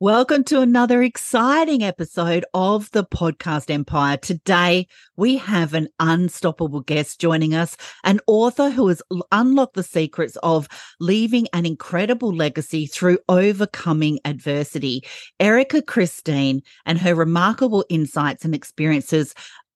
Welcome to another exciting episode of the Podcast Empire. Today, we have an unstoppable guest joining us, an author who has unlocked the secrets of leaving an incredible legacy through overcoming adversity. Erica Krystine and her remarkable insights and experiences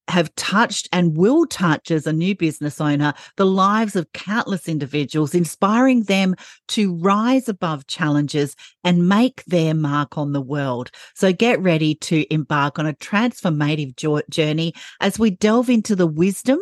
have touched and will touch as a new business owner the lives of countless individuals, inspiring them to rise above challenges and make their mark on the world. So get ready to embark on a transformative journey as we delve into the wisdom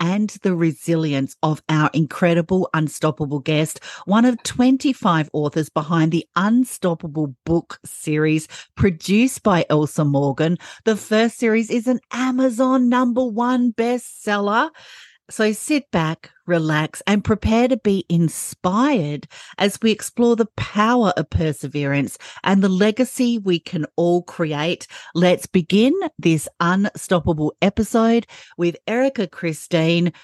and the resilience of our incredible, unstoppable guest, one of 25 authors behind the Unstoppable book series produced by Elsa Morgan. The first series is an Amazon number one bestseller. So sit back, relax, and prepare to be inspired as we explore the power of perseverance and the legacy we can all create. Let's begin this unstoppable episode with Erica Krystine.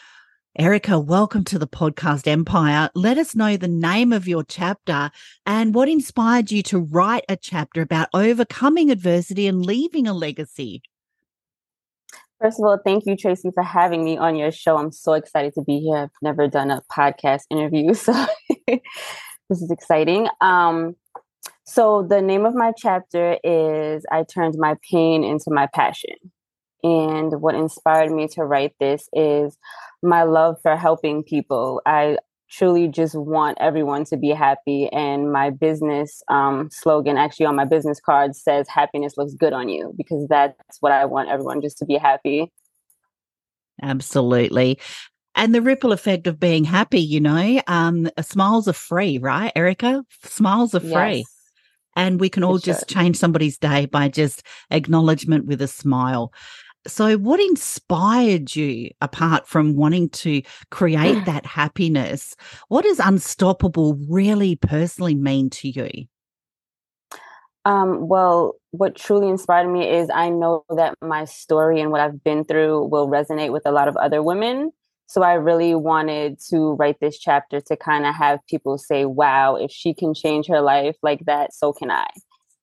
Erica, welcome to the podcast Empire. Let us know the name of your chapter and what inspired you to write a chapter about overcoming adversity and leaving a legacy. First of all, thank you, Tracy, for having me on your show. I'm so excited to be here. I've never done a podcast interview, so this is exciting. Um, so, the name of my chapter is I Turned My Pain into My Passion. And what inspired me to write this is my love for helping people. I truly just want everyone to be happy. And my business um, slogan, actually on my business card, says "Happiness looks good on you" because that's what I want everyone just to be happy. Absolutely. And the ripple effect of being happy, you know, um, smiles are free, right, Erica? Smiles are free. Yes. And we can all just change somebody's day by just acknowledgement with a smile. So, what inspired you apart from wanting to create that happiness? What does unstoppable really personally mean to you? Um, well, what truly inspired me is I know that my story and what I've been through will resonate with a lot of other women. So I really wanted to write this chapter to kind of have people say, wow, if she can change her life like that, so can I.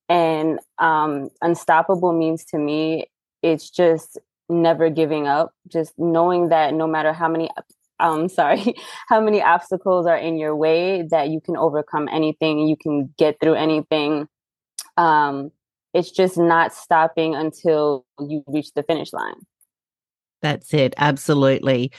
And um, unstoppable means to me it's just never giving up. Just knowing that no matter how many um sorry how many obstacles are in your way that you can overcome anything you can get through anything. Um it's just not stopping until you reach the finish line. That's it absolutely.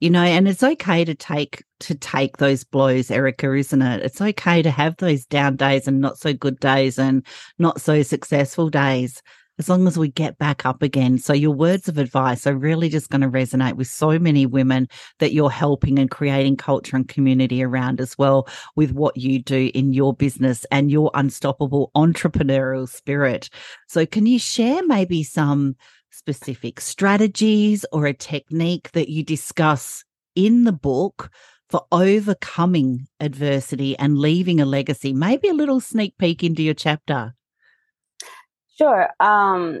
You know and it's okay to take to take those blows erica isn't it? It's okay to have those down days and not so good days and not so successful days as long as we get back up again. So, your words of advice are really just going to resonate with so many women that you're helping and creating culture and community around as well with what you do in your business and your unstoppable entrepreneurial spirit. So, can you share maybe some specific strategies or a technique that you discuss in the book? For overcoming adversity and leaving a legacy, maybe a little sneak peek into your chapter. Sure. Um,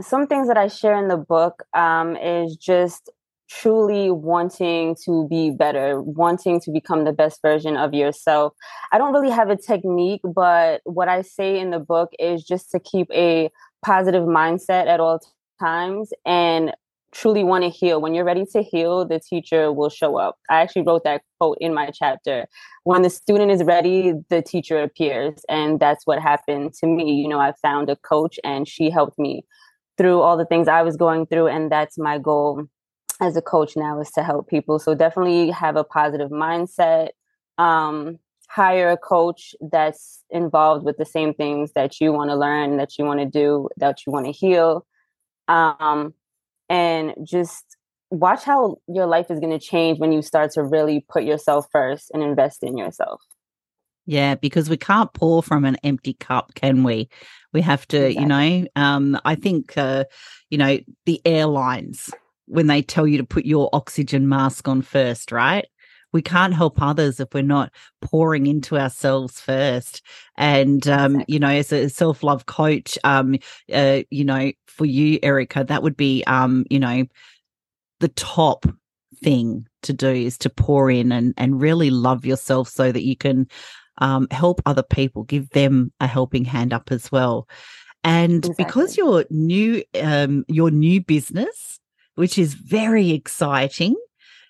some things that I share in the book um, is just truly wanting to be better, wanting to become the best version of yourself. I don't really have a technique, but what I say in the book is just to keep a positive mindset at all times and truly want to heal. When you're ready to heal, the teacher will show up. I actually wrote that quote in my chapter. When the student is ready, the teacher appears. And that's what happened to me. You know, I found a coach and she helped me through all the things I was going through. And that's my goal as a coach now is to help people. So definitely have a positive mindset. Um, hire a coach that's involved with the same things that you want to learn, that you want to do, that you want to heal. Um, and just watch how your life is going to change when you start to really put yourself first and invest in yourself. Yeah, because we can't pour from an empty cup, can we? We have to, exactly. you know, um, I think, uh, you know, the airlines, when they tell you to put your oxygen mask on first, right? We can't help others if we're not pouring into ourselves first. And, um, exactly. you know, as a self love coach, um, uh, you know, for you, Erica, that would be, um, you know, the top thing to do is to pour in and, and really love yourself so that you can um, help other people, give them a helping hand up as well. And exactly. because your new um, your new business, which is very exciting,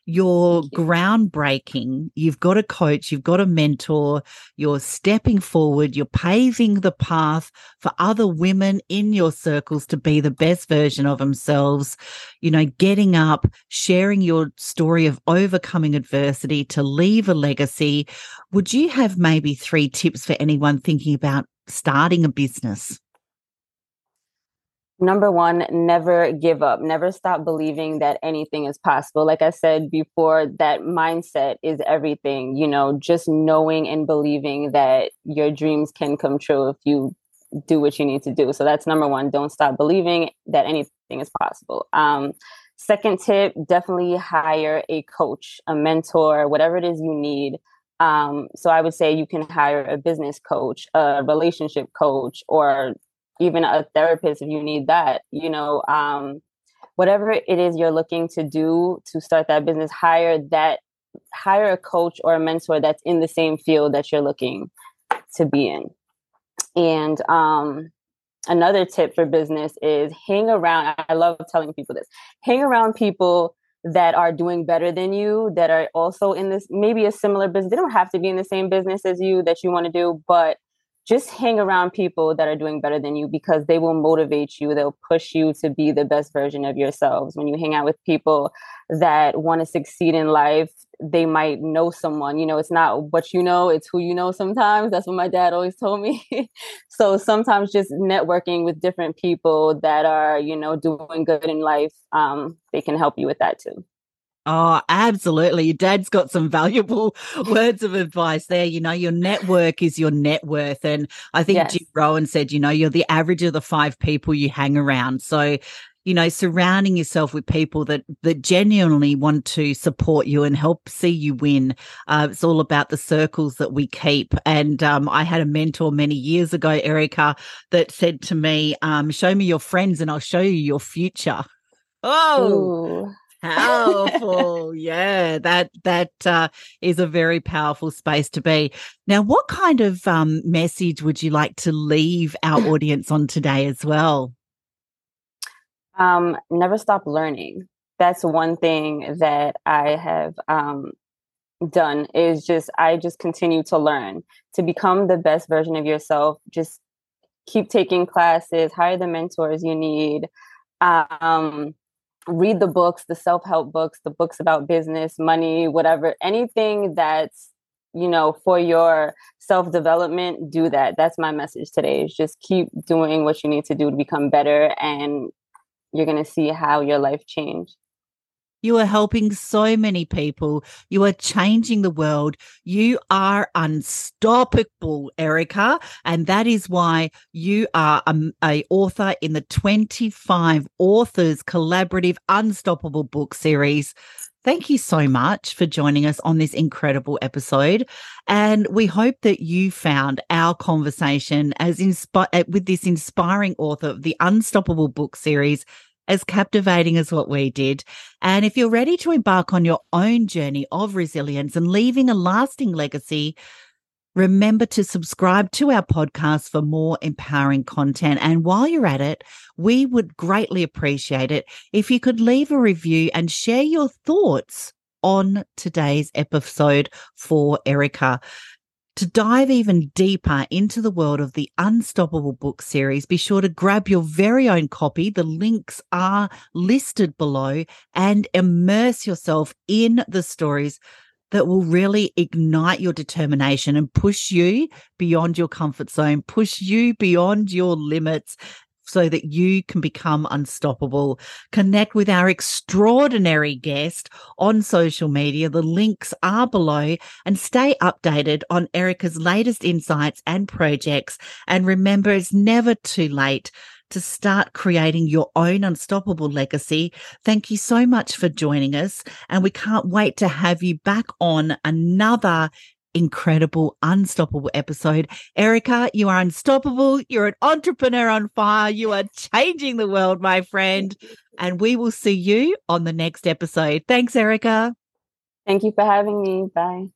you're you. groundbreaking. You've got a coach, you've got a mentor, you're stepping forward, you're paving the path for other women in your circles to be the best version of themselves. You know, getting up, sharing your story of overcoming adversity to leave a legacy. Would you have maybe three tips for anyone thinking about starting a business? Number one, never give up, never stop believing that anything is possible. Like I said before, that mindset is everything, you know, just knowing and believing that your dreams can come true if you do what you need to do. So that's number one. Don't stop believing that anything is possible. Um, second tip definitely hire a coach, a mentor, whatever it is you need. Um, so I would say you can hire a business coach, a relationship coach, or even a therapist if you need that you know um, whatever it is you're looking to do to start that business hire that hire a coach or a mentor that's in the same field that you're looking to be in. And um, another tip for business is hang around i love telling people this hang around people that are doing better than you that are also in this maybe a similar business they don't have to be in the same business as you that you want to do but just hang around people that are doing better than you because they will motivate you. They'll push you to be the best version of yourselves. When you hang out with people that want to succeed in life, they might know someone. You know, it's not what you know, it's who you know sometimes. That's what my dad always told me. so sometimes just networking with different people that are, you know, doing good in life, um, they can help you with that too. Oh, absolutely. Your dad's got some valuable words of advice there. You know, your network is your net worth. And I think yes. Jim Rohn said, you know, you're the average of the five people you hang around. So, you know, surrounding yourself with people that that genuinely want to support you and help see you win. Uh, it's all about the circles that we keep. And um, I had a mentor many years ago, Erica, that said to me, um, "Show me your friends, and I'll show you your future." Oh. Ooh powerful. Yeah that that uh, is a very powerful space to be. Now what kind of um, message would you like to leave our audience on today as well? Um, never stop learning. That's one thing that i have um, done is just i just continue to learn. To become the best version of yourself just keep taking classes hire the mentors you need um, read the books, the self help books, the books about business, money, whatever, anything that's, you know, for your self development, do that. That's my message today is just keep doing what you need to do to become better and you're going to see how your life change. You are helping so many people. You are changing the world. You are unstoppable, Erica. And that is why you are a, a, author in the 25 authors collaborative unstoppable book series. Thank you so much for joining us on this incredible episode. And we hope that you found our conversation as inspi- eh, with this inspiring author of the Unstoppable book series as captivating as what we did. And if you're ready to embark on your own journey of resilience and leaving a lasting legacy, remember to subscribe to our podcast for more empowering content. And while you're at it, we would greatly appreciate it if you could leave a review and share your thoughts on today's episode for Erica. To dive even deeper into the world of the Unstoppable book series, be sure to grab your very own copy. The links are listed below and immerse yourself in the stories that will really ignite your determination and push you beyond your comfort zone, push you beyond your limits, so that you can become unstoppable. Connect with our extraordinary guest on social media. The links are below and stay updated on Erica's latest insights and projects. And remember, it's never too late to start creating your own unstoppable legacy. Thank you so much for joining us. And we can't wait to have you back on another incredible, unstoppable episode. Erica, you are unstoppable. You're an entrepreneur on fire. You are changing the world, my friend. And we will see you on the next episode. Thanks, Erica. Thank you for having me. Bye.